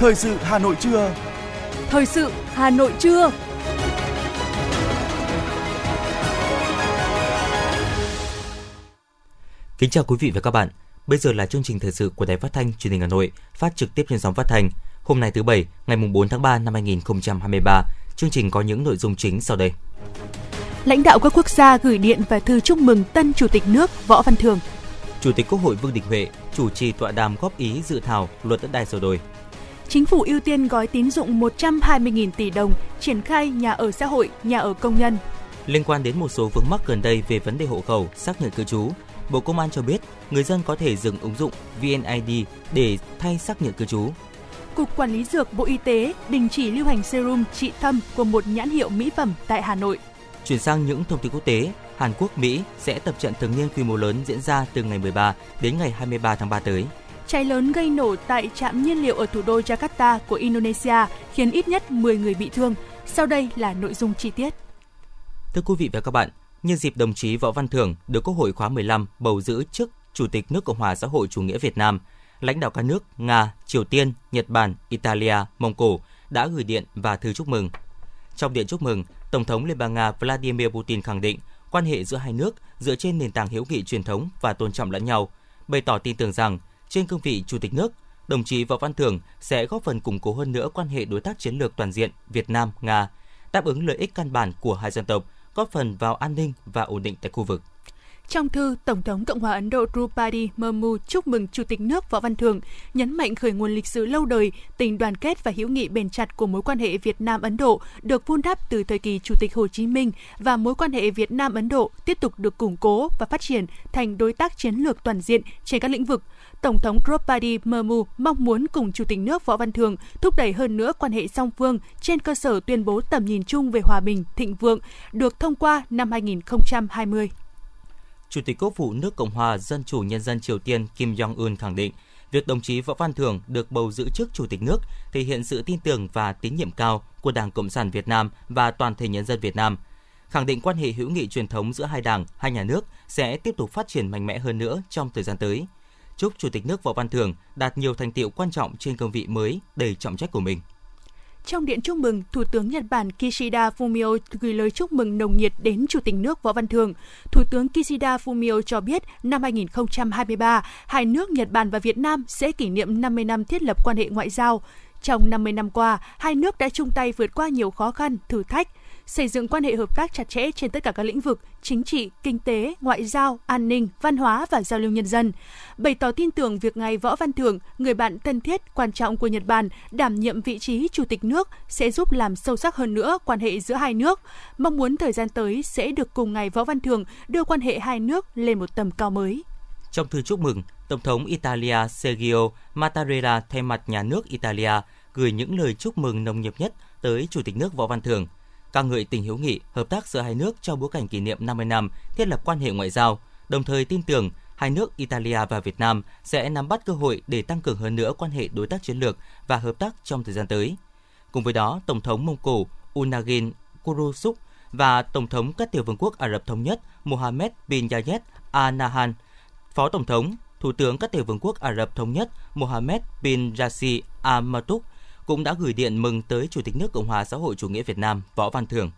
Thời sự Hà Nội trưa. Thời sự Hà Nội trưa. Kính chào quý vị và các bạn. Bây giờ là chương trình thời sự của Đài Phát thanh Truyền hình Hà Nội, phát trực tiếp trên sóng phát thanh. Hôm nay thứ bảy, ngày 4 tháng 3 năm 2023. Chương trình có những nội dung chính sau đây. Lãnh đạo các quốc gia gửi điện và thư chúc mừng tân Chủ tịch nước Võ Văn Thưởng. Chủ tịch Quốc hội Vương Đình Huệ chủ trì tọa đàm góp ý dự thảo luật đất đai sửa đổi. Chính phủ ưu tiên gói tín dụng 120.000 tỷ đồng triển khai nhà ở xã hội, nhà ở công nhân. Liên quan đến một số vướng mắc gần đây về vấn đề hộ khẩu, xác nhận cư trú, Bộ Công an cho biết người dân có thể dừng ứng dụng VNID để thay xác nhận cư trú. Cục Quản lý Dược Bộ Y tế đình chỉ lưu hành serum trị thâm của một nhãn hiệu mỹ phẩm tại Hà Nội. Chuyển sang những thông tin quốc tế, Hàn Quốc, Mỹ sẽ tập trận thường niên quy mô lớn diễn ra từ ngày 13 đến ngày 23 tháng 3 tới. Cháy lớn gây nổ tại trạm nhiên liệu ở thủ đô Jakarta của Indonesia khiến ít nhất 10 người bị thương. Sau đây là nội dung chi tiết. Thưa quý vị và các bạn, nhân dịp đồng chí Võ Văn Thưởng được Quốc hội khóa 15 bầu giữ chức Chủ tịch nước Cộng hòa xã hội chủ nghĩa Việt Nam, lãnh đạo các nước Nga, Triều Tiên, Nhật Bản, Italia, Mông Cổ đã gửi điện và thư chúc mừng. Trong điện chúc mừng, Tổng thống Liên bang Nga Vladimir Putin khẳng định quan hệ giữa hai nước dựa trên nền tảng hiếu nghị truyền thống và tôn trọng lẫn nhau, bày tỏ tin tưởng rằng trên cương vị Chủ tịch nước, đồng chí Võ Văn Thưởng sẽ góp phần củng cố hơn nữa quan hệ đối tác chiến lược toàn diện Việt Nam Nga, đáp ứng lợi ích căn bản của hai dân tộc, góp phần vào an ninh và ổn định tại khu vực. Trong thư, Tổng thống Cộng hòa Ấn Độ Drupadi Murmu chúc mừng Chủ tịch nước Võ Văn Thưởng, nhấn mạnh khởi nguồn lịch sử lâu đời, tình đoàn kết và hữu nghị bền chặt của mối quan hệ Việt Nam-Ấn Độ được vun đắp từ thời kỳ Chủ tịch Hồ Chí Minh và mối quan hệ Việt Nam-Ấn Độ tiếp tục được củng cố và phát triển thành đối tác chiến lược toàn diện trên các lĩnh vực. Tổng thống Draupadi Murmu mong muốn cùng Chủ tịch nước Võ Văn thường thúc đẩy hơn nữa quan hệ song phương trên cơ sở tuyên bố tầm nhìn chung về hòa bình, thịnh vượng được thông qua năm 2020. Chủ tịch Quốc vụ nước Cộng hòa Dân chủ Nhân dân Triều Tiên Kim Jong-un khẳng định, việc đồng chí Võ Văn Thưởng được bầu giữ chức Chủ tịch nước thể hiện sự tin tưởng và tín nhiệm cao của Đảng Cộng sản Việt Nam và toàn thể nhân dân Việt Nam. Khẳng định quan hệ hữu nghị truyền thống giữa hai đảng, hai nhà nước sẽ tiếp tục phát triển mạnh mẽ hơn nữa trong thời gian tới. Chúc Chủ tịch nước Võ Văn Thưởng đạt nhiều thành tiệu quan trọng trên cương vị mới đầy trọng trách của mình. Trong điện chúc mừng, Thủ tướng Nhật Bản Kishida Fumio gửi lời chúc mừng nồng nhiệt đến Chủ tịch nước Võ Văn Thưởng. Thủ tướng Kishida Fumio cho biết năm 2023, hai nước Nhật Bản và Việt Nam sẽ kỷ niệm 50 năm thiết lập quan hệ ngoại giao. Trong 50 năm qua, hai nước đã chung tay vượt qua nhiều khó khăn, thử thách, xây dựng quan hệ hợp tác chặt chẽ trên tất cả các lĩnh vực chính trị, kinh tế, ngoại giao, an ninh, văn hóa và giao lưu nhân dân. Bày tỏ tin tưởng việc ngài Võ Văn Thưởng, người bạn thân thiết, quan trọng của Nhật Bản, đảm nhiệm vị trí chủ tịch nước sẽ giúp làm sâu sắc hơn nữa quan hệ giữa hai nước. Mong muốn thời gian tới sẽ được cùng ngài Võ Văn Thưởng đưa quan hệ hai nước lên một tầm cao mới. Trong thư chúc mừng, Tổng thống Italia Sergio Mattarella thay mặt nhà nước Italia gửi những lời chúc mừng nồng nhiệt nhất tới Chủ tịch nước Võ Văn Thưởng – ca ngợi tình hữu nghị, hợp tác giữa hai nước trong bối cảnh kỷ niệm 50 năm thiết lập quan hệ ngoại giao, đồng thời tin tưởng hai nước Italia và Việt Nam sẽ nắm bắt cơ hội để tăng cường hơn nữa quan hệ đối tác chiến lược và hợp tác trong thời gian tới. Cùng với đó, Tổng thống Mông Cổ Unagin Kurusuk và Tổng thống các tiểu vương quốc Ả Rập Thống Nhất Mohammed bin Zayed Al Nahyan, Phó Tổng thống, Thủ tướng các tiểu vương quốc Ả Rập Thống Nhất Mohammed bin Rashid Al Maktoum cũng đã gửi điện mừng tới Chủ tịch nước Cộng hòa xã hội chủ nghĩa Việt Nam Võ Văn Thưởng.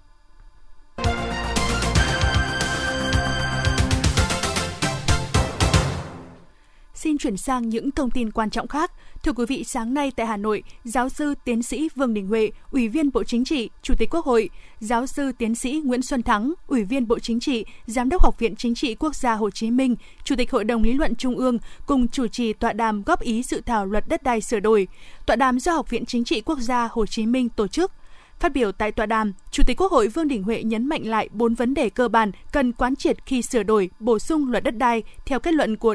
Xin chuyển sang những thông tin quan trọng khác. Thưa quý vị, sáng nay tại Hà Nội, giáo sư tiến sĩ Vương Đình Huệ, Ủy viên Bộ Chính trị, Chủ tịch Quốc hội, giáo sư tiến sĩ Nguyễn Xuân Thắng, Ủy viên Bộ Chính trị, Giám đốc Học viện Chính trị Quốc gia Hồ Chí Minh, Chủ tịch Hội đồng Lý luận Trung ương cùng chủ trì tọa đàm góp ý dự thảo luật đất đai sửa đổi. Tọa đàm do Học viện Chính trị Quốc gia Hồ Chí Minh tổ chức. Phát biểu tại tọa đàm, Chủ tịch Quốc hội Vương Đình Huệ nhấn mạnh lại bốn vấn đề cơ bản cần quán triệt khi sửa đổi, bổ sung luật đất đai theo kết luận của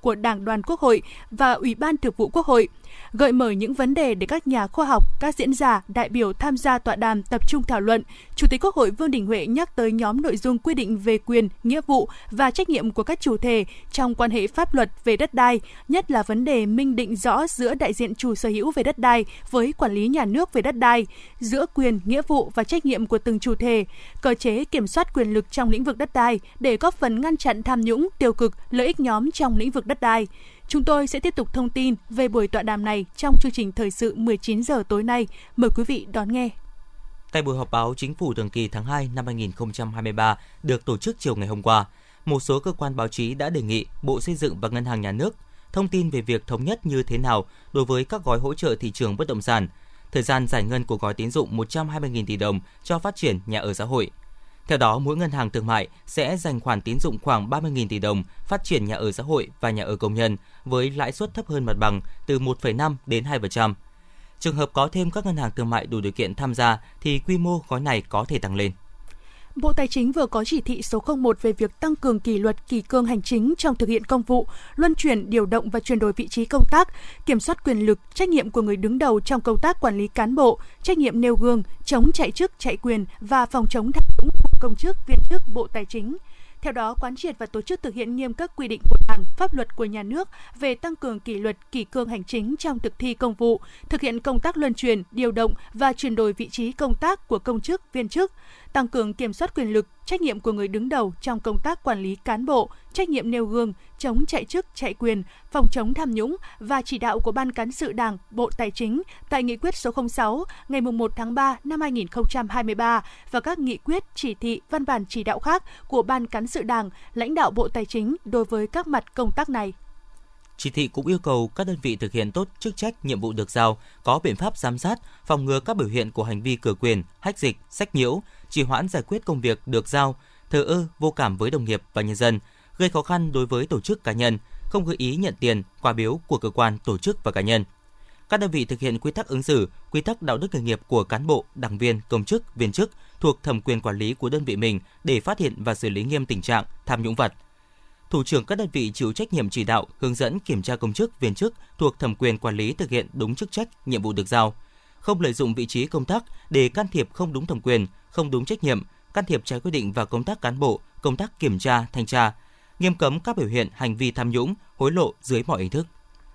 của Đảng đoàn Quốc hội và Ủy ban Thường vụ Quốc hội, gợi mở những vấn đề để các nhà khoa học, các diễn giả, đại biểu tham gia tọa đàm tập trung thảo luận. Chủ tịch Quốc hội Vương Đình Huệ nhắc tới nhóm nội dung quy định về quyền, nghĩa vụ và trách nhiệm của các chủ thể trong quan hệ pháp luật về đất đai, nhất là vấn đề minh định rõ giữa đại diện chủ sở hữu về đất đai với quản lý nhà nước về đất đai, giữa quyền, nghĩa vụ và trách nhiệm của từng chủ thể, cơ chế kiểm soát quyền lực trong lĩnh vực đất đai để góp phần ngăn chặn tham nhũng, tiêu cực, lợi ích nhóm trong lĩnh vực đất đất đai. Chúng tôi sẽ tiếp tục thông tin về buổi tọa đàm này trong chương trình thời sự 19 giờ tối nay. Mời quý vị đón nghe. Tại buổi họp báo chính phủ thường kỳ tháng 2 năm 2023 được tổ chức chiều ngày hôm qua, một số cơ quan báo chí đã đề nghị Bộ Xây dựng và Ngân hàng Nhà nước thông tin về việc thống nhất như thế nào đối với các gói hỗ trợ thị trường bất động sản, thời gian giải ngân của gói tín dụng 120.000 tỷ đồng cho phát triển nhà ở xã hội. Theo đó, mỗi ngân hàng thương mại sẽ dành khoản tín dụng khoảng 30.000 tỷ đồng phát triển nhà ở xã hội và nhà ở công nhân với lãi suất thấp hơn mặt bằng từ 1,5 đến 2%. Trường hợp có thêm các ngân hàng thương mại đủ điều kiện tham gia thì quy mô gói này có thể tăng lên. Bộ Tài chính vừa có chỉ thị số 01 về việc tăng cường kỷ luật kỷ cương hành chính trong thực hiện công vụ, luân chuyển, điều động và chuyển đổi vị trí công tác, kiểm soát quyền lực, trách nhiệm của người đứng đầu trong công tác quản lý cán bộ, trách nhiệm nêu gương, chống chạy chức, chạy quyền và phòng chống tham nhũng công chức, viên chức Bộ Tài chính. Theo đó, quán triệt và tổ chức thực hiện nghiêm các quy định của Đảng, pháp luật của nhà nước về tăng cường kỷ luật, kỷ cương hành chính trong thực thi công vụ, thực hiện công tác luân truyền, điều động và chuyển đổi vị trí công tác của công chức, viên chức, tăng cường kiểm soát quyền lực, trách nhiệm của người đứng đầu trong công tác quản lý cán bộ, trách nhiệm nêu gương, chống chạy chức, chạy quyền, phòng chống tham nhũng và chỉ đạo của Ban cán sự Đảng, Bộ Tài chính tại Nghị quyết số 06 ngày 1 tháng 3 năm 2023 và các nghị quyết, chỉ thị, văn bản chỉ đạo khác của Ban cán sự Đảng, lãnh đạo Bộ Tài chính đối với các mặt công tác này. Chỉ thị cũng yêu cầu các đơn vị thực hiện tốt chức trách nhiệm vụ được giao, có biện pháp giám sát, phòng ngừa các biểu hiện của hành vi cửa quyền, hách dịch, sách nhiễu, trì hoãn giải quyết công việc được giao, thờ ơ, vô cảm với đồng nghiệp và nhân dân, gây khó khăn đối với tổ chức cá nhân, không gợi ý nhận tiền, quà biếu của cơ quan, tổ chức và cá nhân. Các đơn vị thực hiện quy tắc ứng xử, quy tắc đạo đức nghề nghiệp của cán bộ, đảng viên, công chức, viên chức thuộc thẩm quyền quản lý của đơn vị mình để phát hiện và xử lý nghiêm tình trạng tham nhũng vật. Thủ trưởng các đơn vị chịu trách nhiệm chỉ đạo, hướng dẫn kiểm tra công chức, viên chức thuộc thẩm quyền quản lý thực hiện đúng chức trách, nhiệm vụ được giao, không lợi dụng vị trí công tác để can thiệp không đúng thẩm quyền, không đúng trách nhiệm, can thiệp trái quy định vào công tác cán bộ, công tác kiểm tra, thanh tra, nghiêm cấm các biểu hiện hành vi tham nhũng, hối lộ dưới mọi hình thức.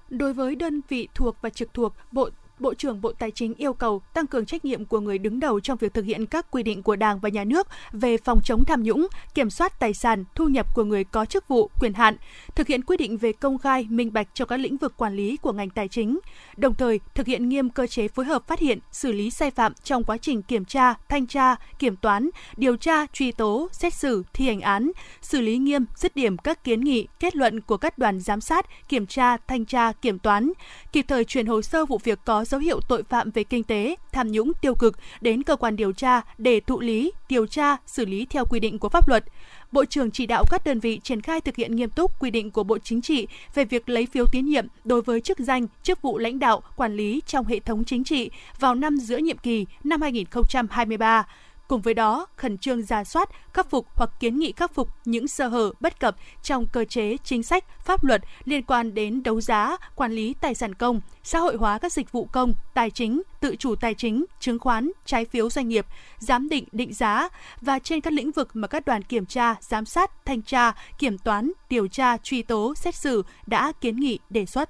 Đối với đơn vị thuộc và trực thuộc, Bộ Bộ trưởng Bộ Tài chính yêu cầu tăng cường trách nhiệm của người đứng đầu trong việc thực hiện các quy định của Đảng và Nhà nước về phòng chống tham nhũng, kiểm soát tài sản, thu nhập của người có chức vụ, quyền hạn, thực hiện quy định về công khai, minh bạch cho các lĩnh vực quản lý của ngành tài chính, đồng thời thực hiện nghiêm cơ chế phối hợp phát hiện, xử lý sai phạm trong quá trình kiểm tra, thanh tra, kiểm toán, điều tra, truy tố, xét xử, thi hành án, xử lý nghiêm, dứt điểm các kiến nghị, kết luận của các đoàn giám sát, kiểm tra, thanh tra, kiểm toán, kịp thời chuyển hồ sơ vụ việc có dấu hiệu tội phạm về kinh tế, tham nhũng tiêu cực đến cơ quan điều tra để thụ lý, điều tra, xử lý theo quy định của pháp luật. Bộ trưởng chỉ đạo các đơn vị triển khai thực hiện nghiêm túc quy định của Bộ Chính trị về việc lấy phiếu tín nhiệm đối với chức danh, chức vụ lãnh đạo, quản lý trong hệ thống chính trị vào năm giữa nhiệm kỳ năm 2023 Cùng với đó, khẩn trương ra soát, khắc phục hoặc kiến nghị khắc phục những sơ hở bất cập trong cơ chế, chính sách, pháp luật liên quan đến đấu giá, quản lý tài sản công, xã hội hóa các dịch vụ công, tài chính, tự chủ tài chính, chứng khoán, trái phiếu doanh nghiệp, giám định, định giá và trên các lĩnh vực mà các đoàn kiểm tra, giám sát, thanh tra, kiểm toán, điều tra, truy tố, xét xử đã kiến nghị đề xuất.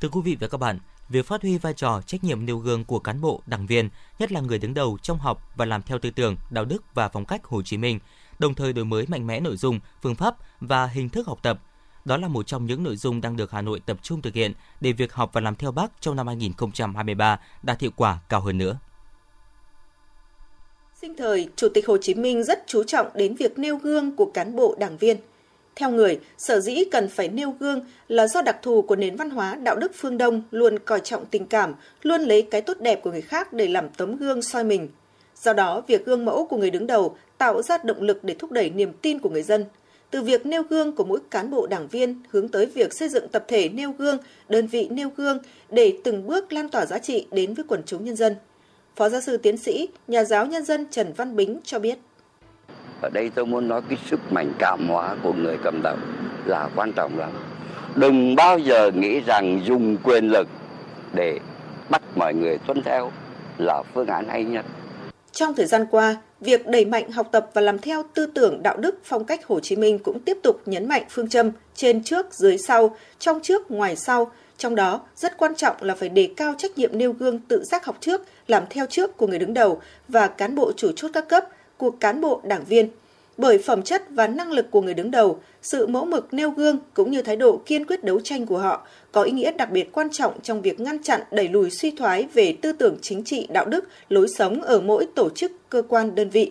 Thưa quý vị và các bạn, việc phát huy vai trò trách nhiệm nêu gương của cán bộ, đảng viên, nhất là người đứng đầu trong học và làm theo tư tưởng, đạo đức và phong cách Hồ Chí Minh, đồng thời đổi mới mạnh mẽ nội dung, phương pháp và hình thức học tập. Đó là một trong những nội dung đang được Hà Nội tập trung thực hiện để việc học và làm theo Bác trong năm 2023 đạt hiệu quả cao hơn nữa. Sinh thời, Chủ tịch Hồ Chí Minh rất chú trọng đến việc nêu gương của cán bộ đảng viên – theo người, sở dĩ cần phải nêu gương là do đặc thù của nền văn hóa đạo đức phương Đông luôn coi trọng tình cảm, luôn lấy cái tốt đẹp của người khác để làm tấm gương soi mình. Do đó, việc gương mẫu của người đứng đầu tạo ra động lực để thúc đẩy niềm tin của người dân. Từ việc nêu gương của mỗi cán bộ đảng viên hướng tới việc xây dựng tập thể nêu gương, đơn vị nêu gương để từng bước lan tỏa giá trị đến với quần chúng nhân dân. Phó giáo sư tiến sĩ, nhà giáo nhân dân Trần Văn Bính cho biết ở đây tôi muốn nói cái sức mạnh cảm hóa của người cầm đầu là quan trọng lắm đừng bao giờ nghĩ rằng dùng quyền lực để bắt mọi người tuân theo là phương án hay nhất trong thời gian qua, việc đẩy mạnh học tập và làm theo tư tưởng đạo đức phong cách Hồ Chí Minh cũng tiếp tục nhấn mạnh phương châm trên trước dưới sau, trong trước ngoài sau. Trong đó, rất quan trọng là phải đề cao trách nhiệm nêu gương tự giác học trước, làm theo trước của người đứng đầu và cán bộ chủ chốt các cấp, của cán bộ đảng viên. bởi phẩm chất và năng lực của người đứng đầu, sự mẫu mực nêu gương cũng như thái độ kiên quyết đấu tranh của họ có ý nghĩa đặc biệt quan trọng trong việc ngăn chặn đẩy lùi suy thoái về tư tưởng chính trị, đạo đức, lối sống ở mỗi tổ chức, cơ quan, đơn vị.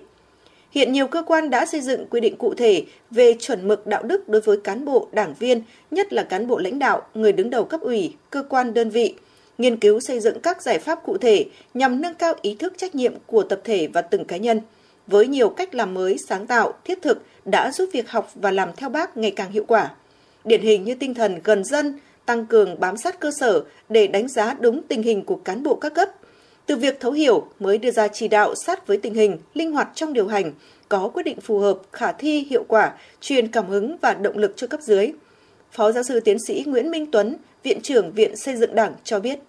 Hiện nhiều cơ quan đã xây dựng quy định cụ thể về chuẩn mực đạo đức đối với cán bộ, đảng viên, nhất là cán bộ lãnh đạo, người đứng đầu cấp ủy, cơ quan đơn vị, nghiên cứu xây dựng các giải pháp cụ thể nhằm nâng cao ý thức trách nhiệm của tập thể và từng cá nhân. Với nhiều cách làm mới, sáng tạo, thiết thực đã giúp việc học và làm theo bác ngày càng hiệu quả. Điển hình như tinh thần gần dân, tăng cường bám sát cơ sở để đánh giá đúng tình hình của cán bộ các cấp. Từ việc thấu hiểu mới đưa ra chỉ đạo sát với tình hình, linh hoạt trong điều hành, có quyết định phù hợp, khả thi, hiệu quả, truyền cảm hứng và động lực cho cấp dưới. Phó giáo sư tiến sĩ Nguyễn Minh Tuấn, Viện trưởng Viện Xây dựng Đảng cho biết.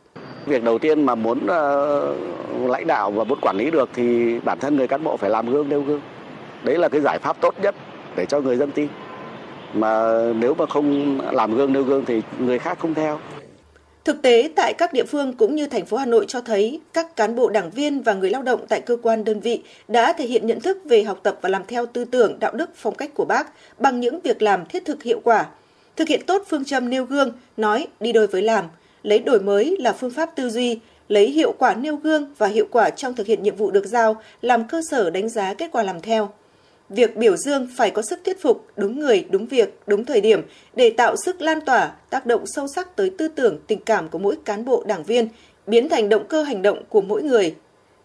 Việc đầu tiên mà muốn uh, lãnh đạo và muốn quản lý được thì bản thân người cán bộ phải làm gương nêu gương. Đấy là cái giải pháp tốt nhất để cho người dân tin. Mà nếu mà không làm gương nêu gương thì người khác không theo. Thực tế tại các địa phương cũng như thành phố Hà Nội cho thấy các cán bộ đảng viên và người lao động tại cơ quan đơn vị đã thể hiện nhận thức về học tập và làm theo tư tưởng, đạo đức, phong cách của Bác bằng những việc làm thiết thực hiệu quả. Thực hiện tốt phương châm nêu gương, nói đi đôi với làm, lấy đổi mới là phương pháp tư duy, lấy hiệu quả nêu gương và hiệu quả trong thực hiện nhiệm vụ được giao làm cơ sở đánh giá kết quả làm theo. Việc biểu dương phải có sức thuyết phục, đúng người, đúng việc, đúng thời điểm để tạo sức lan tỏa, tác động sâu sắc tới tư tưởng, tình cảm của mỗi cán bộ đảng viên, biến thành động cơ hành động của mỗi người.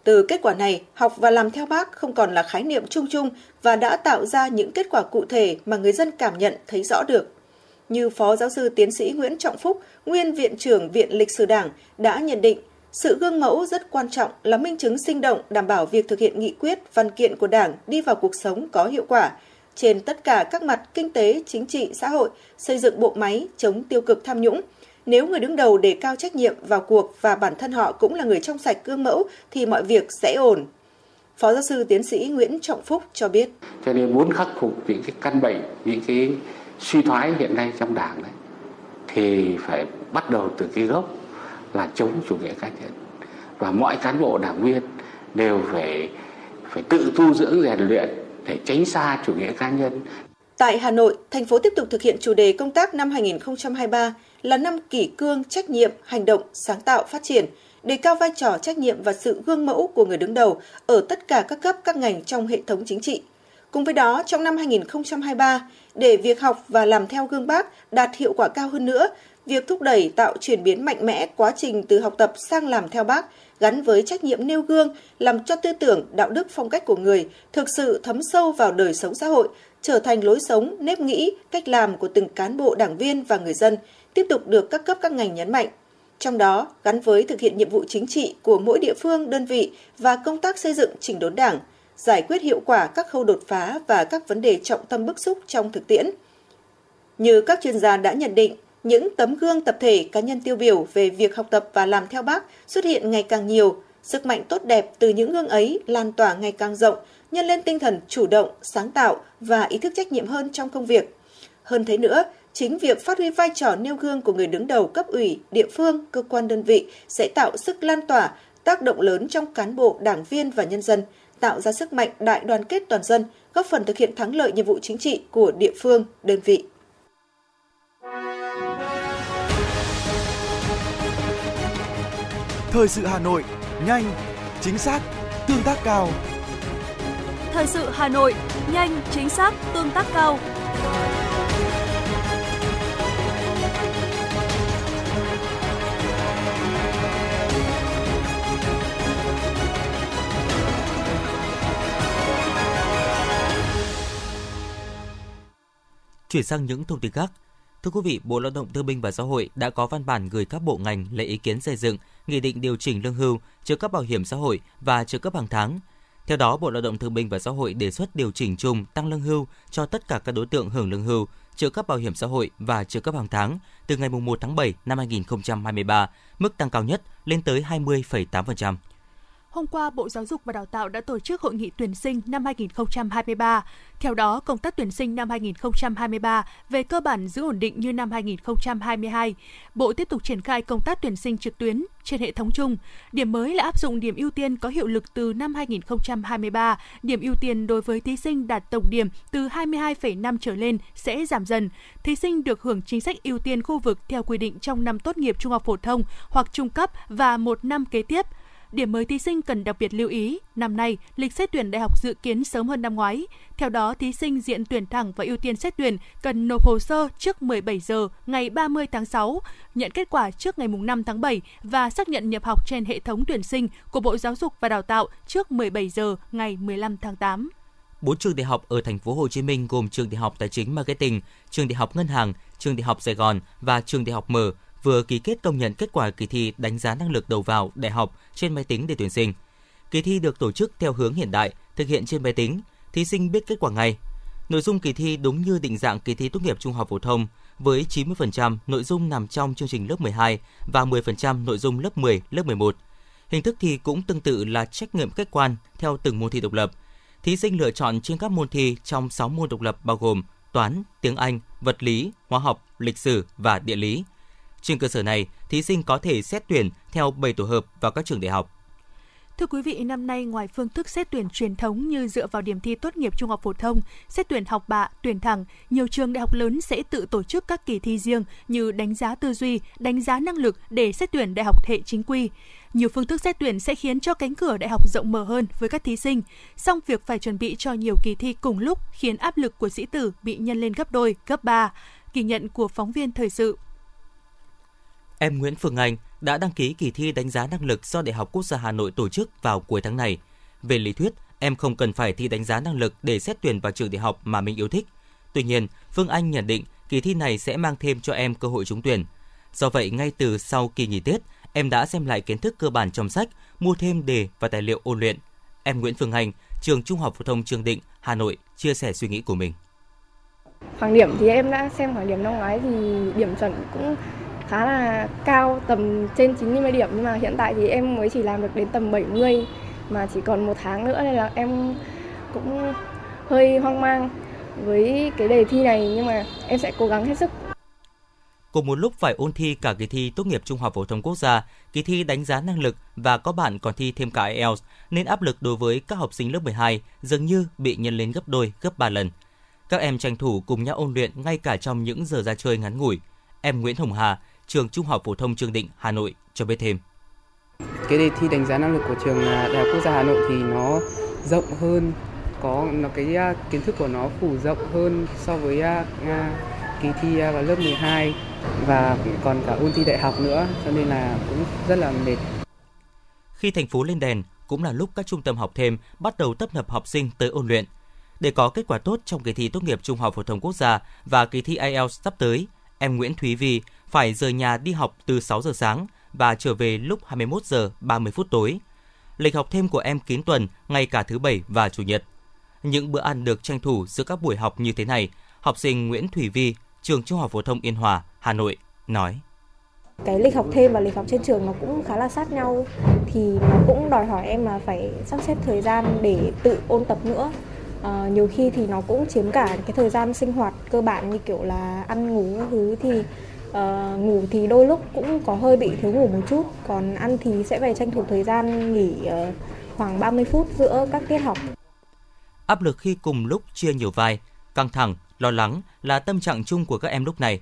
Từ kết quả này, học và làm theo bác không còn là khái niệm chung chung và đã tạo ra những kết quả cụ thể mà người dân cảm nhận thấy rõ được. Như Phó Giáo sư Tiến sĩ Nguyễn Trọng Phúc, nguyên Viện trưởng Viện Lịch sử Đảng đã nhận định, sự gương mẫu rất quan trọng là minh chứng sinh động đảm bảo việc thực hiện nghị quyết, văn kiện của Đảng đi vào cuộc sống có hiệu quả trên tất cả các mặt kinh tế, chính trị, xã hội, xây dựng bộ máy chống tiêu cực tham nhũng. Nếu người đứng đầu đề cao trách nhiệm vào cuộc và bản thân họ cũng là người trong sạch gương mẫu thì mọi việc sẽ ổn. Phó giáo sư tiến sĩ Nguyễn Trọng Phúc cho biết. Cho nên muốn khắc phục những cái căn bệnh, những cái suy thoái hiện nay trong đảng đấy thì phải bắt đầu từ cái gốc là chống chủ nghĩa cá nhân và mọi cán bộ đảng viên đều phải phải tự tu dưỡng rèn luyện để tránh xa chủ nghĩa cá nhân. Tại Hà Nội, thành phố tiếp tục thực hiện chủ đề công tác năm 2023 là năm kỷ cương, trách nhiệm, hành động, sáng tạo, phát triển, đề cao vai trò trách nhiệm và sự gương mẫu của người đứng đầu ở tất cả các cấp các ngành trong hệ thống chính trị. Cùng với đó, trong năm 2023, để việc học và làm theo gương bác đạt hiệu quả cao hơn nữa, việc thúc đẩy tạo chuyển biến mạnh mẽ quá trình từ học tập sang làm theo bác gắn với trách nhiệm nêu gương, làm cho tư tưởng, đạo đức phong cách của người thực sự thấm sâu vào đời sống xã hội, trở thành lối sống, nếp nghĩ, cách làm của từng cán bộ đảng viên và người dân, tiếp tục được các cấp các ngành nhấn mạnh. Trong đó, gắn với thực hiện nhiệm vụ chính trị của mỗi địa phương, đơn vị và công tác xây dựng chỉnh đốn đảng, giải quyết hiệu quả các khâu đột phá và các vấn đề trọng tâm bức xúc trong thực tiễn. Như các chuyên gia đã nhận định, những tấm gương tập thể cá nhân tiêu biểu về việc học tập và làm theo bác xuất hiện ngày càng nhiều, sức mạnh tốt đẹp từ những gương ấy lan tỏa ngày càng rộng, nhân lên tinh thần chủ động, sáng tạo và ý thức trách nhiệm hơn trong công việc. Hơn thế nữa, chính việc phát huy vai trò nêu gương của người đứng đầu cấp ủy, địa phương, cơ quan đơn vị sẽ tạo sức lan tỏa, tác động lớn trong cán bộ, đảng viên và nhân dân, tạo ra sức mạnh đại đoàn kết toàn dân, góp phần thực hiện thắng lợi nhiệm vụ chính trị của địa phương, đơn vị. Thời sự Hà Nội, nhanh, chính xác, tương tác cao. Thời sự Hà Nội, nhanh, chính xác, tương tác cao. Chuyển sang những thông tin khác. Thưa quý vị, Bộ Lao động Thương binh và Xã hội đã có văn bản gửi các bộ ngành lấy ý kiến xây dựng nghị định điều chỉnh lương hưu, trợ cấp bảo hiểm xã hội và trợ cấp hàng tháng. Theo đó, Bộ Lao động Thương binh và Xã hội đề xuất điều chỉnh chung tăng lương hưu cho tất cả các đối tượng hưởng lương hưu, trợ cấp bảo hiểm xã hội và trợ cấp hàng tháng từ ngày 1 tháng 7 năm 2023, mức tăng cao nhất lên tới 20,8% hôm qua Bộ Giáo dục và Đào tạo đã tổ chức hội nghị tuyển sinh năm 2023. Theo đó, công tác tuyển sinh năm 2023 về cơ bản giữ ổn định như năm 2022. Bộ tiếp tục triển khai công tác tuyển sinh trực tuyến trên hệ thống chung. Điểm mới là áp dụng điểm ưu tiên có hiệu lực từ năm 2023. Điểm ưu tiên đối với thí sinh đạt tổng điểm từ 22,5 trở lên sẽ giảm dần. Thí sinh được hưởng chính sách ưu tiên khu vực theo quy định trong năm tốt nghiệp trung học phổ thông hoặc trung cấp và một năm kế tiếp – Điểm mới thí sinh cần đặc biệt lưu ý, năm nay lịch xét tuyển đại học dự kiến sớm hơn năm ngoái. Theo đó, thí sinh diện tuyển thẳng và ưu tiên xét tuyển cần nộp hồ sơ trước 17 giờ ngày 30 tháng 6, nhận kết quả trước ngày 5 tháng 7 và xác nhận nhập học trên hệ thống tuyển sinh của Bộ Giáo dục và Đào tạo trước 17 giờ ngày 15 tháng 8. Bốn trường đại học ở thành phố Hồ Chí Minh gồm trường Đại học Tài chính Marketing, trường Đại học Ngân hàng, trường Đại học Sài Gòn và trường Đại học Mở vừa ký kết công nhận kết quả kỳ thi đánh giá năng lực đầu vào đại học trên máy tính để tuyển sinh. Kỳ thi được tổ chức theo hướng hiện đại, thực hiện trên máy tính, thí sinh biết kết quả ngay. Nội dung kỳ thi đúng như định dạng kỳ thi tốt nghiệp trung học phổ thông, với 90% nội dung nằm trong chương trình lớp 12 và 10% nội dung lớp 10, lớp 11. Hình thức thi cũng tương tự là trách nhiệm khách quan theo từng môn thi độc lập. Thí sinh lựa chọn trên các môn thi trong 6 môn độc lập bao gồm toán, tiếng Anh, vật lý, hóa học, lịch sử và địa lý. Trên cơ sở này, thí sinh có thể xét tuyển theo 7 tổ hợp vào các trường đại học. Thưa quý vị, năm nay ngoài phương thức xét tuyển truyền thống như dựa vào điểm thi tốt nghiệp trung học phổ thông, xét tuyển học bạ, tuyển thẳng, nhiều trường đại học lớn sẽ tự tổ chức các kỳ thi riêng như đánh giá tư duy, đánh giá năng lực để xét tuyển đại học hệ chính quy. Nhiều phương thức xét tuyển sẽ khiến cho cánh cửa đại học rộng mở hơn với các thí sinh, song việc phải chuẩn bị cho nhiều kỳ thi cùng lúc khiến áp lực của sĩ tử bị nhân lên gấp đôi, gấp ba. Ghi nhận của phóng viên thời sự Em Nguyễn Phương Anh đã đăng ký kỳ thi đánh giá năng lực do Đại học Quốc gia Hà Nội tổ chức vào cuối tháng này. Về lý thuyết, em không cần phải thi đánh giá năng lực để xét tuyển vào trường đại học mà mình yêu thích. Tuy nhiên, Phương Anh nhận định kỳ thi này sẽ mang thêm cho em cơ hội trúng tuyển. Do vậy, ngay từ sau kỳ nghỉ Tết, em đã xem lại kiến thức cơ bản trong sách, mua thêm đề và tài liệu ôn luyện. Em Nguyễn Phương Anh, trường Trung học phổ thông Trường Định, Hà Nội chia sẻ suy nghĩ của mình. Khoảng điểm thì em đã xem khoảng điểm năm ngoái thì điểm chuẩn cũng khá là cao tầm trên 90 điểm nhưng mà hiện tại thì em mới chỉ làm được đến tầm 70 mà chỉ còn một tháng nữa nên là em cũng hơi hoang mang với cái đề thi này nhưng mà em sẽ cố gắng hết sức. Cùng một lúc phải ôn thi cả kỳ thi tốt nghiệp trung học phổ thông quốc gia, kỳ thi đánh giá năng lực và có bạn còn thi thêm cả IELTS nên áp lực đối với các học sinh lớp 12 dường như bị nhân lên gấp đôi, gấp 3 lần. Các em tranh thủ cùng nhau ôn luyện ngay cả trong những giờ ra chơi ngắn ngủi. Em Nguyễn Hồng Hà, trường Trung học phổ thông Trương Định, Hà Nội cho biết thêm. Cái đề thi đánh giá năng lực của trường à, Đại học Quốc gia Hà Nội thì nó rộng hơn, có nó cái à, kiến thức của nó phủ rộng hơn so với uh, kỳ thi vào lớp 12 và còn cả ôn thi đại học nữa cho nên là cũng rất là mệt. Khi thành phố lên đèn cũng là lúc các trung tâm học thêm bắt đầu tập nập học sinh tới ôn luyện. Để có kết quả tốt trong kỳ thi tốt nghiệp trung học phổ thông quốc gia và kỳ thi IELTS sắp tới, em Nguyễn Thúy Vi phải rời nhà đi học từ 6 giờ sáng và trở về lúc 21 giờ 30 phút tối. Lịch học thêm của em kín tuần ngay cả thứ bảy và chủ nhật. Những bữa ăn được tranh thủ giữa các buổi học như thế này, học sinh Nguyễn Thủy Vi, trường Trung học phổ thông Yên Hòa, Hà Nội nói cái lịch học thêm và lịch học trên trường nó cũng khá là sát nhau thì nó cũng đòi hỏi em là phải sắp xếp thời gian để tự ôn tập nữa à, nhiều khi thì nó cũng chiếm cả cái thời gian sinh hoạt cơ bản như kiểu là ăn ngủ các thứ thì uh, ngủ thì đôi lúc cũng có hơi bị thiếu ngủ một chút còn ăn thì sẽ phải tranh thủ thời gian nghỉ uh, khoảng 30 phút giữa các tiết học. Áp lực khi cùng lúc chia nhiều vai căng thẳng lo lắng là tâm trạng chung của các em lúc này.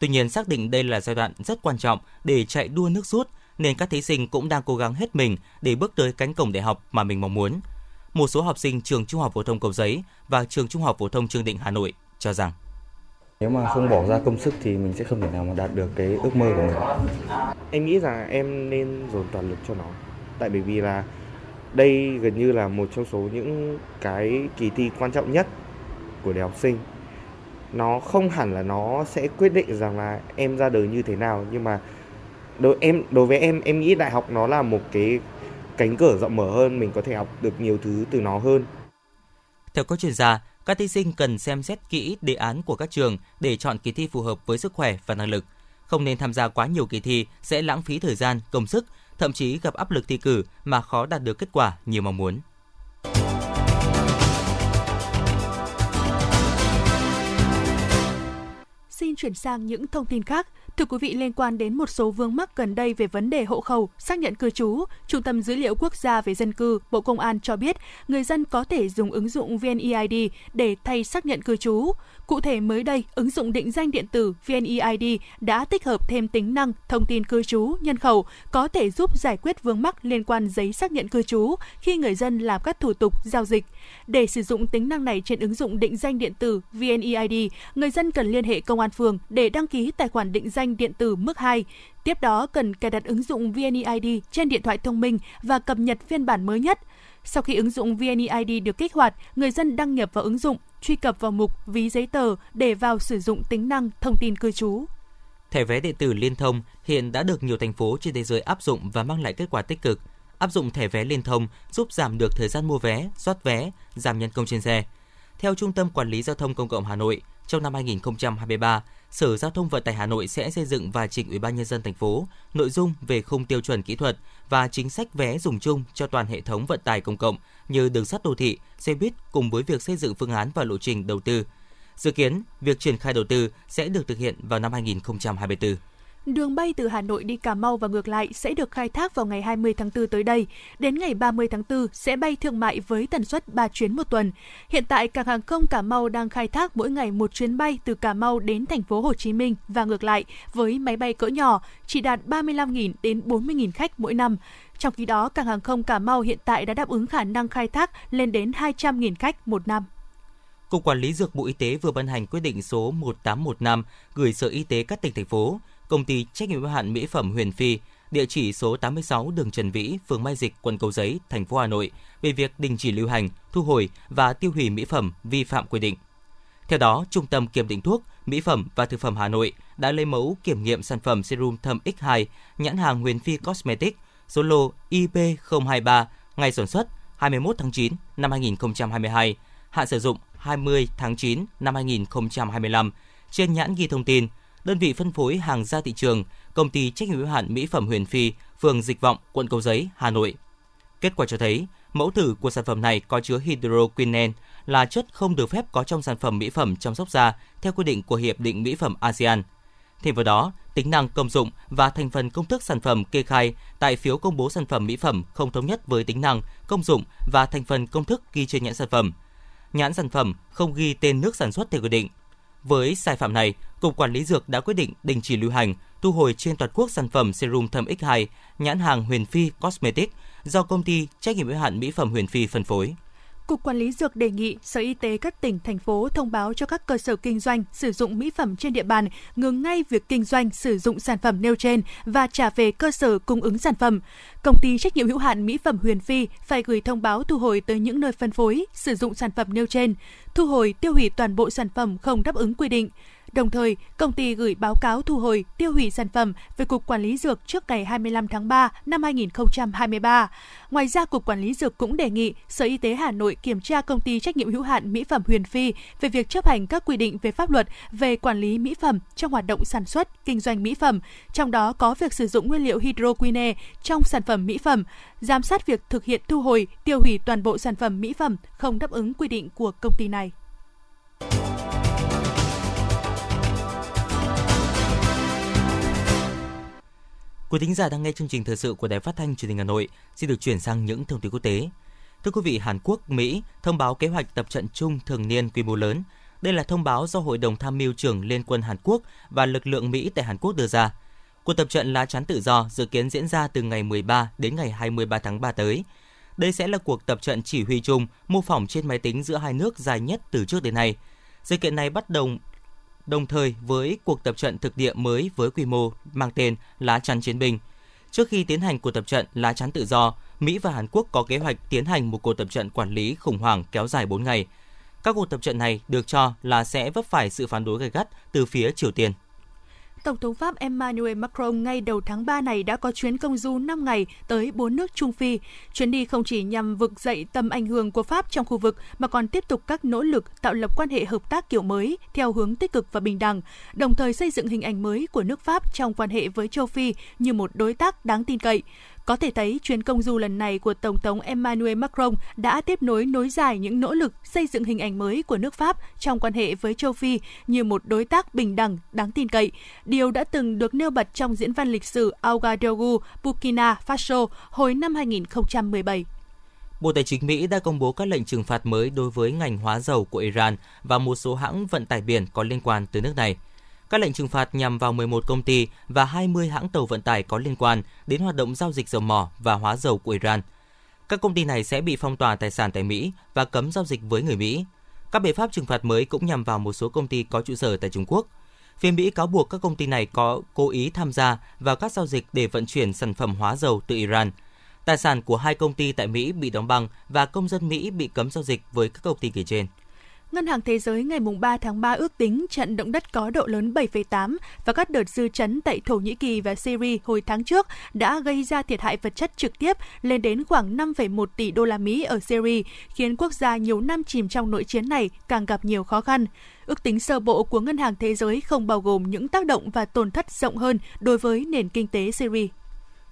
Tuy nhiên xác định đây là giai đoạn rất quan trọng để chạy đua nước rút nên các thí sinh cũng đang cố gắng hết mình để bước tới cánh cổng đại học mà mình mong muốn. Một số học sinh trường Trung học phổ thông Cầu Giấy và trường Trung học phổ thông Trương Định Hà Nội cho rằng nếu mà không bỏ ra công sức thì mình sẽ không thể nào mà đạt được cái ước mơ của mình. Em nghĩ rằng em nên dồn toàn lực cho nó. Tại bởi vì là đây gần như là một trong số những cái kỳ thi quan trọng nhất của đại học sinh. Nó không hẳn là nó sẽ quyết định rằng là em ra đời như thế nào nhưng mà đối em đối với em em nghĩ đại học nó là một cái cánh cửa rộng mở hơn, mình có thể học được nhiều thứ từ nó hơn. Theo các chuyên gia, các thí sinh cần xem xét kỹ đề án của các trường để chọn kỳ thi phù hợp với sức khỏe và năng lực. Không nên tham gia quá nhiều kỳ thi sẽ lãng phí thời gian, công sức, thậm chí gặp áp lực thi cử mà khó đạt được kết quả như mong muốn. Xin chuyển sang những thông tin khác. Thưa quý vị, liên quan đến một số vướng mắc gần đây về vấn đề hộ khẩu, xác nhận cư trú, Trung tâm Dữ liệu Quốc gia về dân cư, Bộ Công an cho biết người dân có thể dùng ứng dụng VNEID để thay xác nhận cư trú. Cụ thể mới đây, ứng dụng định danh điện tử VNEID đã tích hợp thêm tính năng thông tin cư trú, nhân khẩu có thể giúp giải quyết vướng mắc liên quan giấy xác nhận cư trú khi người dân làm các thủ tục giao dịch. Để sử dụng tính năng này trên ứng dụng định danh điện tử VNEID, người dân cần liên hệ công an phường để đăng ký tài khoản định danh điện tử mức 2. Tiếp đó cần cài đặt ứng dụng VNEID trên điện thoại thông minh và cập nhật phiên bản mới nhất. Sau khi ứng dụng VNeID được kích hoạt, người dân đăng nhập vào ứng dụng, truy cập vào mục ví giấy tờ để vào sử dụng tính năng thông tin cư trú. Thẻ vé điện tử liên thông hiện đã được nhiều thành phố trên thế giới áp dụng và mang lại kết quả tích cực. Áp dụng thẻ vé liên thông giúp giảm được thời gian mua vé, soát vé, giảm nhân công trên xe. Theo Trung tâm Quản lý Giao thông Công cộng Hà Nội, trong năm 2023, Sở Giao thông Vận tải Hà Nội sẽ xây dựng và trình Ủy ban nhân dân thành phố nội dung về khung tiêu chuẩn kỹ thuật và chính sách vé dùng chung cho toàn hệ thống vận tải công cộng như đường sắt đô thị, xe buýt cùng với việc xây dựng phương án và lộ trình đầu tư. Dự kiến, việc triển khai đầu tư sẽ được thực hiện vào năm 2024. Đường bay từ Hà Nội đi Cà Mau và ngược lại sẽ được khai thác vào ngày 20 tháng 4 tới đây. Đến ngày 30 tháng 4 sẽ bay thương mại với tần suất 3 chuyến một tuần. Hiện tại cảng hàng không Cà Mau đang khai thác mỗi ngày một chuyến bay từ Cà Mau đến thành phố Hồ Chí Minh và ngược lại với máy bay cỡ nhỏ chỉ đạt 35.000 đến 40.000 khách mỗi năm. Trong khi đó, cảng hàng không Cà Mau hiện tại đã đáp ứng khả năng khai thác lên đến 200.000 khách một năm. Cục Quản lý Dược Bộ Y tế vừa ban hành quyết định số 1815 gửi Sở Y tế các tỉnh, thành phố công ty trách nhiệm hữu hạn mỹ phẩm Huyền Phi, địa chỉ số 86 đường Trần Vĩ, phường Mai Dịch, quận Cầu Giấy, thành phố Hà Nội về việc đình chỉ lưu hành, thu hồi và tiêu hủy mỹ phẩm vi phạm quy định. Theo đó, Trung tâm Kiểm định thuốc, mỹ phẩm và thực phẩm Hà Nội đã lấy mẫu kiểm nghiệm sản phẩm serum thâm X2 nhãn hàng Huyền Phi Cosmetics số lô IP023 ngày sản xuất 21 tháng 9 năm 2022, hạn sử dụng 20 tháng 9 năm 2025. Trên nhãn ghi thông tin đơn vị phân phối hàng ra thị trường, công ty trách nhiệm hữu hạn mỹ phẩm Huyền Phi, phường Dịch Vọng, quận Cầu Giấy, Hà Nội. Kết quả cho thấy, mẫu thử của sản phẩm này có chứa hydroquinone là chất không được phép có trong sản phẩm mỹ phẩm chăm sóc da theo quy định của Hiệp định Mỹ phẩm ASEAN. Thêm vào đó, tính năng công dụng và thành phần công thức sản phẩm kê khai tại phiếu công bố sản phẩm mỹ phẩm không thống nhất với tính năng, công dụng và thành phần công thức ghi trên nhãn sản phẩm. Nhãn sản phẩm không ghi tên nước sản xuất theo quy định. Với sai phạm này, Cục Quản lý Dược đã quyết định đình chỉ lưu hành, thu hồi trên toàn quốc sản phẩm serum thâm X2 nhãn hàng Huyền Phi Cosmetics do công ty trách nhiệm hữu hạn mỹ phẩm Huyền Phi phân phối. Cục Quản lý Dược đề nghị Sở Y tế các tỉnh, thành phố thông báo cho các cơ sở kinh doanh sử dụng mỹ phẩm trên địa bàn ngừng ngay việc kinh doanh sử dụng sản phẩm nêu trên và trả về cơ sở cung ứng sản phẩm. Công ty trách nhiệm hữu hạn mỹ phẩm Huyền Phi phải gửi thông báo thu hồi tới những nơi phân phối sử dụng sản phẩm nêu trên, thu hồi tiêu hủy toàn bộ sản phẩm không đáp ứng quy định. Đồng thời, công ty gửi báo cáo thu hồi, tiêu hủy sản phẩm về Cục Quản lý Dược trước ngày 25 tháng 3 năm 2023. Ngoài ra, Cục Quản lý Dược cũng đề nghị Sở Y tế Hà Nội kiểm tra công ty trách nhiệm hữu hạn Mỹ phẩm Huyền Phi về việc chấp hành các quy định về pháp luật về quản lý mỹ phẩm trong hoạt động sản xuất, kinh doanh mỹ phẩm, trong đó có việc sử dụng nguyên liệu hydroquine trong sản phẩm mỹ phẩm, giám sát việc thực hiện thu hồi, tiêu hủy toàn bộ sản phẩm mỹ phẩm không đáp ứng quy định của công ty này. Quý thính giả đang nghe chương trình thời sự của Đài Phát thanh Truyền hình Hà Nội xin được chuyển sang những thông tin quốc tế. Thưa quý vị, Hàn Quốc, Mỹ thông báo kế hoạch tập trận chung thường niên quy mô lớn. Đây là thông báo do Hội đồng Tham mưu trưởng Liên quân Hàn Quốc và lực lượng Mỹ tại Hàn Quốc đưa ra. Cuộc tập trận lá chắn tự do dự kiến diễn ra từ ngày 13 đến ngày 23 tháng 3 tới. Đây sẽ là cuộc tập trận chỉ huy chung mô phỏng trên máy tính giữa hai nước dài nhất từ trước đến nay. Sự kiện này bắt đầu đồng thời với cuộc tập trận thực địa mới với quy mô mang tên Lá chắn chiến binh. Trước khi tiến hành cuộc tập trận Lá chắn tự do, Mỹ và Hàn Quốc có kế hoạch tiến hành một cuộc tập trận quản lý khủng hoảng kéo dài 4 ngày. Các cuộc tập trận này được cho là sẽ vấp phải sự phản đối gay gắt từ phía Triều Tiên. Tổng thống Pháp Emmanuel Macron ngay đầu tháng 3 này đã có chuyến công du 5 ngày tới bốn nước Trung Phi. Chuyến đi không chỉ nhằm vực dậy tầm ảnh hưởng của Pháp trong khu vực mà còn tiếp tục các nỗ lực tạo lập quan hệ hợp tác kiểu mới theo hướng tích cực và bình đẳng, đồng thời xây dựng hình ảnh mới của nước Pháp trong quan hệ với châu Phi như một đối tác đáng tin cậy. Có thể thấy chuyến công du lần này của Tổng thống Emmanuel Macron đã tiếp nối nối dài những nỗ lực xây dựng hình ảnh mới của nước Pháp trong quan hệ với châu Phi như một đối tác bình đẳng, đáng tin cậy. Điều đã từng được nêu bật trong diễn văn lịch sử Ouagadougou, Burkina Faso hồi năm 2017. Bộ Tài chính Mỹ đã công bố các lệnh trừng phạt mới đối với ngành hóa dầu của Iran và một số hãng vận tải biển có liên quan từ nước này. Các lệnh trừng phạt nhằm vào 11 công ty và 20 hãng tàu vận tải có liên quan đến hoạt động giao dịch dầu mỏ và hóa dầu của Iran. Các công ty này sẽ bị phong tỏa tài sản tại Mỹ và cấm giao dịch với người Mỹ. Các biện pháp trừng phạt mới cũng nhằm vào một số công ty có trụ sở tại Trung Quốc. Phía Mỹ cáo buộc các công ty này có cố ý tham gia vào các giao dịch để vận chuyển sản phẩm hóa dầu từ Iran. Tài sản của hai công ty tại Mỹ bị đóng băng và công dân Mỹ bị cấm giao dịch với các công ty kể trên. Ngân hàng Thế giới ngày 3 tháng 3 ước tính trận động đất có độ lớn 7,8 và các đợt dư chấn tại Thổ Nhĩ Kỳ và Syria hồi tháng trước đã gây ra thiệt hại vật chất trực tiếp lên đến khoảng 5,1 tỷ đô la Mỹ ở Syria, khiến quốc gia nhiều năm chìm trong nội chiến này càng gặp nhiều khó khăn. Ước tính sơ bộ của Ngân hàng Thế giới không bao gồm những tác động và tổn thất rộng hơn đối với nền kinh tế Syria.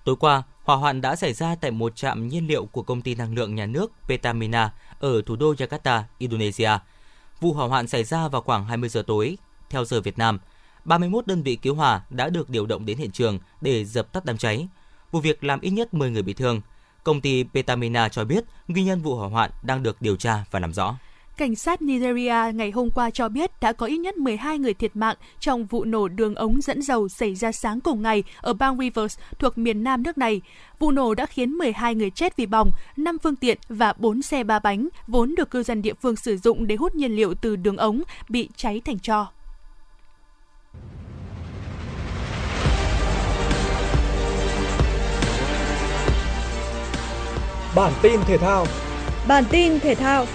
Tối qua, hỏa hoạn đã xảy ra tại một trạm nhiên liệu của công ty năng lượng nhà nước Petamina ở thủ đô Jakarta, Indonesia – Vụ hỏa hoạn xảy ra vào khoảng 20 giờ tối theo giờ Việt Nam. 31 đơn vị cứu hỏa đã được điều động đến hiện trường để dập tắt đám cháy. Vụ việc làm ít nhất 10 người bị thương. Công ty Petamina cho biết nguyên nhân vụ hỏa hoạn đang được điều tra và làm rõ. Cảnh sát Nigeria ngày hôm qua cho biết đã có ít nhất 12 người thiệt mạng trong vụ nổ đường ống dẫn dầu xảy ra sáng cùng ngày ở bang Rivers thuộc miền nam nước này. Vụ nổ đã khiến 12 người chết vì bỏng, 5 phương tiện và 4 xe ba bánh vốn được cư dân địa phương sử dụng để hút nhiên liệu từ đường ống bị cháy thành tro. Bản tin thể thao Bản tin thể thao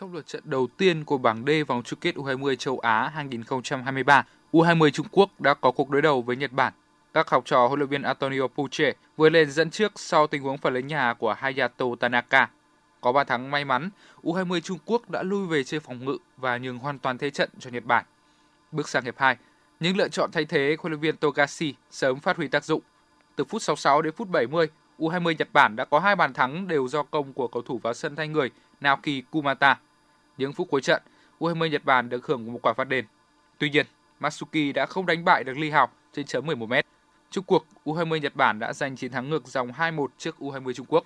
trong lượt trận đầu tiên của bảng D vòng chung kết U20 châu Á 2023, U20 Trung Quốc đã có cuộc đối đầu với Nhật Bản. Các học trò huấn luyện viên Antonio Puche vừa lên dẫn trước sau tình huống phản lấy nhà của Hayato Tanaka. Có bàn thắng may mắn, U20 Trung Quốc đã lui về chơi phòng ngự và nhường hoàn toàn thế trận cho Nhật Bản. Bước sang hiệp 2, những lựa chọn thay thế huấn luyện viên Togashi sớm phát huy tác dụng. Từ phút 66 đến phút 70, U20 Nhật Bản đã có hai bàn thắng đều do công của cầu thủ vào sân thay người Naoki Kumata. Những phút cuối trận, U20 Nhật Bản được hưởng một quả phạt đền. Tuy nhiên, Matsuki đã không đánh bại được Lee Hào trên chấm 11m. Trước cuộc, U20 Nhật Bản đã giành chiến thắng ngược dòng 2-1 trước U20 Trung Quốc.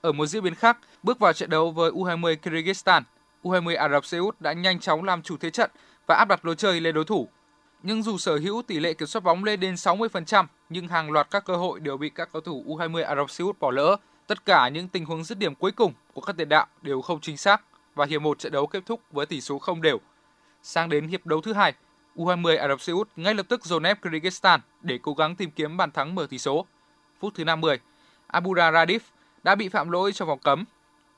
Ở một diễn biến khác, bước vào trận đấu với U20 Kyrgyzstan, U20 Ả Rập Xê Út đã nhanh chóng làm chủ thế trận và áp đặt lối chơi lên đối thủ. Nhưng dù sở hữu tỷ lệ kiểm soát bóng lên đến 60%, nhưng hàng loạt các cơ hội đều bị các cầu thủ U20 Ả Rập Xê Út bỏ lỡ. Tất cả những tình huống dứt điểm cuối cùng của các tiền đạo đều không chính xác và hiệp 1 trận đấu kết thúc với tỷ số không đều. Sang đến hiệp đấu thứ hai, U20 Ả Rập Xê Út ngay lập tức dồn ép Kyrgyzstan để cố gắng tìm kiếm bàn thắng mở tỷ số. Phút thứ 50, Abura Radif đã bị phạm lỗi trong vòng cấm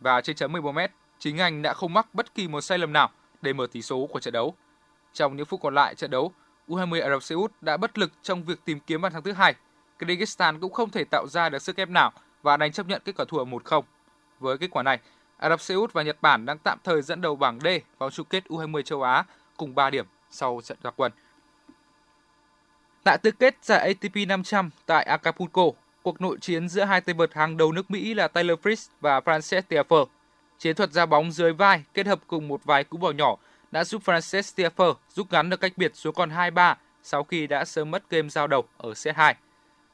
và trên chấm 11m, chính anh đã không mắc bất kỳ một sai lầm nào để mở tỷ số của trận đấu. Trong những phút còn lại trận đấu, U20 Ả Rập Xê Út đã bất lực trong việc tìm kiếm bàn thắng thứ hai. Kyrgyzstan cũng không thể tạo ra được sức ép nào và đành chấp nhận kết quả thua 1-0. Với kết quả này, Ả Rập Xê Út và Nhật Bản đang tạm thời dẫn đầu bảng D vào chung kết U20 châu Á cùng 3 điểm sau trận ra quân. Tại tứ kết giải ATP 500 tại Acapulco, cuộc nội chiến giữa hai tay vợt hàng đầu nước Mỹ là Taylor Fritz và Frances Tiafoe. Chiến thuật ra bóng dưới vai kết hợp cùng một vài cú bỏ nhỏ đã giúp Frances Tiafoe rút ngắn được cách biệt xuống còn 2-3 sau khi đã sớm mất game giao đầu ở set 2.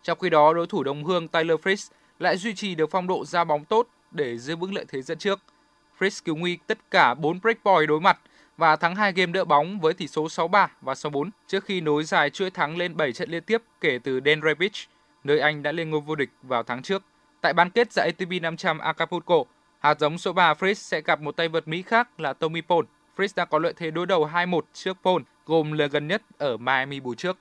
Trong khi đó, đối thủ đồng hương Taylor Fritz lại duy trì được phong độ ra bóng tốt để giữ vững lợi thế dẫn trước. Fritz cứu nguy tất cả 4 breakpoint đối mặt và thắng hai game đỡ bóng với tỷ số 6-3 và 6-4 trước khi nối dài chuỗi thắng lên 7 trận liên tiếp kể từ Denver Beach, nơi anh đã lên ngôi vô địch vào tháng trước. Tại bán kết giải ATP 500 Acapulco, hạt giống số 3 Fritz sẽ gặp một tay vợt Mỹ khác là Tommy Paul. Fritz đã có lợi thế đối đầu 2-1 trước Paul, gồm lần gần nhất ở Miami bù trước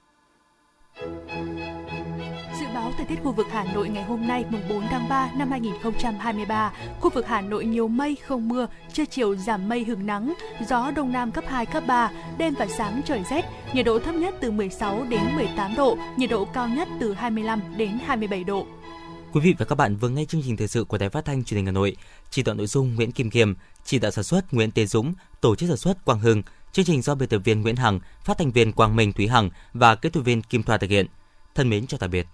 báo thời tiết khu vực Hà Nội ngày hôm nay mùng 4 tháng 3 năm 2023. Khu vực Hà Nội nhiều mây không mưa, trưa chiều giảm mây hứng nắng, gió đông nam cấp 2 cấp 3, đêm và sáng trời rét, nhiệt độ thấp nhất từ 16 đến 18 độ, nhiệt độ cao nhất từ 25 đến 27 độ. Quý vị và các bạn vừa nghe chương trình thời sự của Đài Phát thanh Truyền hình Hà Nội, chỉ đạo nội dung Nguyễn Kim Kiêm, chỉ đạo sản xuất Nguyễn Tiến Dũng, tổ chức sản xuất Quang Hưng, chương trình do biên tập viên Nguyễn Hằng, phát thanh viên Quang Minh Thúy Hằng và kỹ thuật viên Kim Thoa thực hiện. Thân mến chào tạm biệt.